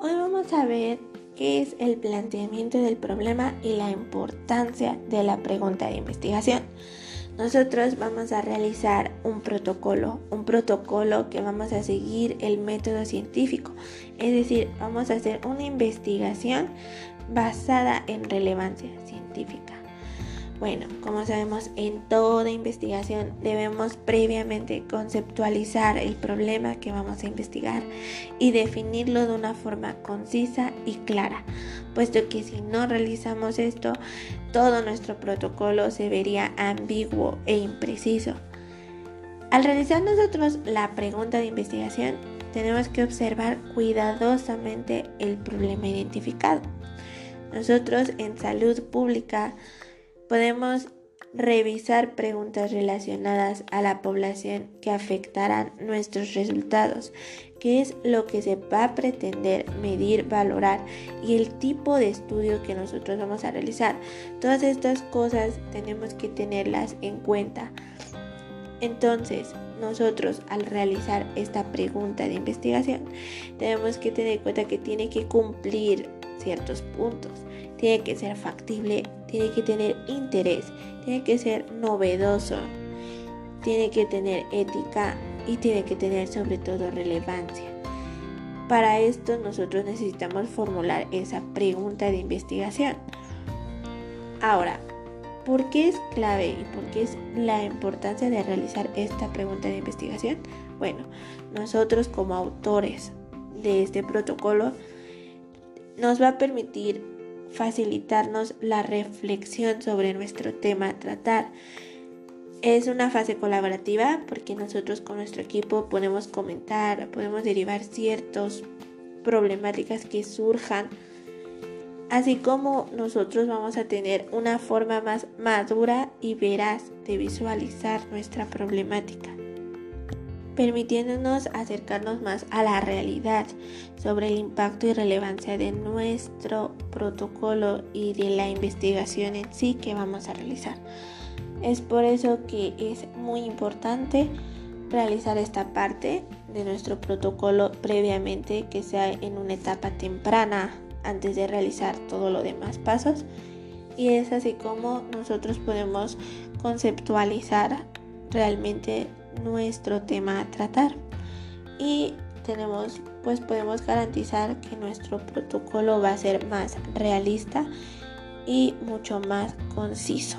vamos a ver qué es el planteamiento del problema y la importancia de la pregunta de investigación. Nosotros vamos a realizar un protocolo, un protocolo que vamos a seguir el método científico, es decir, vamos a hacer una investigación basada en relevancia científica. Bueno, como sabemos, en toda investigación debemos previamente conceptualizar el problema que vamos a investigar y definirlo de una forma concisa y clara, puesto que si no realizamos esto, todo nuestro protocolo se vería ambiguo e impreciso. Al realizar nosotros la pregunta de investigación, tenemos que observar cuidadosamente el problema identificado. Nosotros en salud pública podemos revisar preguntas relacionadas a la población que afectarán nuestros resultados, qué es lo que se va a pretender medir, valorar y el tipo de estudio que nosotros vamos a realizar. Todas estas cosas tenemos que tenerlas en cuenta. Entonces, nosotros al realizar esta pregunta de investigación, tenemos que tener en cuenta que tiene que cumplir ciertos puntos. Tiene que ser factible, tiene que tener interés, tiene que ser novedoso, tiene que tener ética y tiene que tener sobre todo relevancia. Para esto nosotros necesitamos formular esa pregunta de investigación. Ahora, ¿por qué es clave y por qué es la importancia de realizar esta pregunta de investigación? Bueno, nosotros como autores de este protocolo nos va a permitir facilitarnos la reflexión sobre nuestro tema a tratar. Es una fase colaborativa porque nosotros con nuestro equipo podemos comentar, podemos derivar ciertas problemáticas que surjan, así como nosotros vamos a tener una forma más madura y veraz de visualizar nuestra problemática permitiéndonos acercarnos más a la realidad sobre el impacto y relevancia de nuestro protocolo y de la investigación en sí que vamos a realizar. Es por eso que es muy importante realizar esta parte de nuestro protocolo previamente que sea en una etapa temprana antes de realizar todos los demás pasos y es así como nosotros podemos conceptualizar realmente nuestro tema a tratar y tenemos pues podemos garantizar que nuestro protocolo va a ser más realista y mucho más conciso.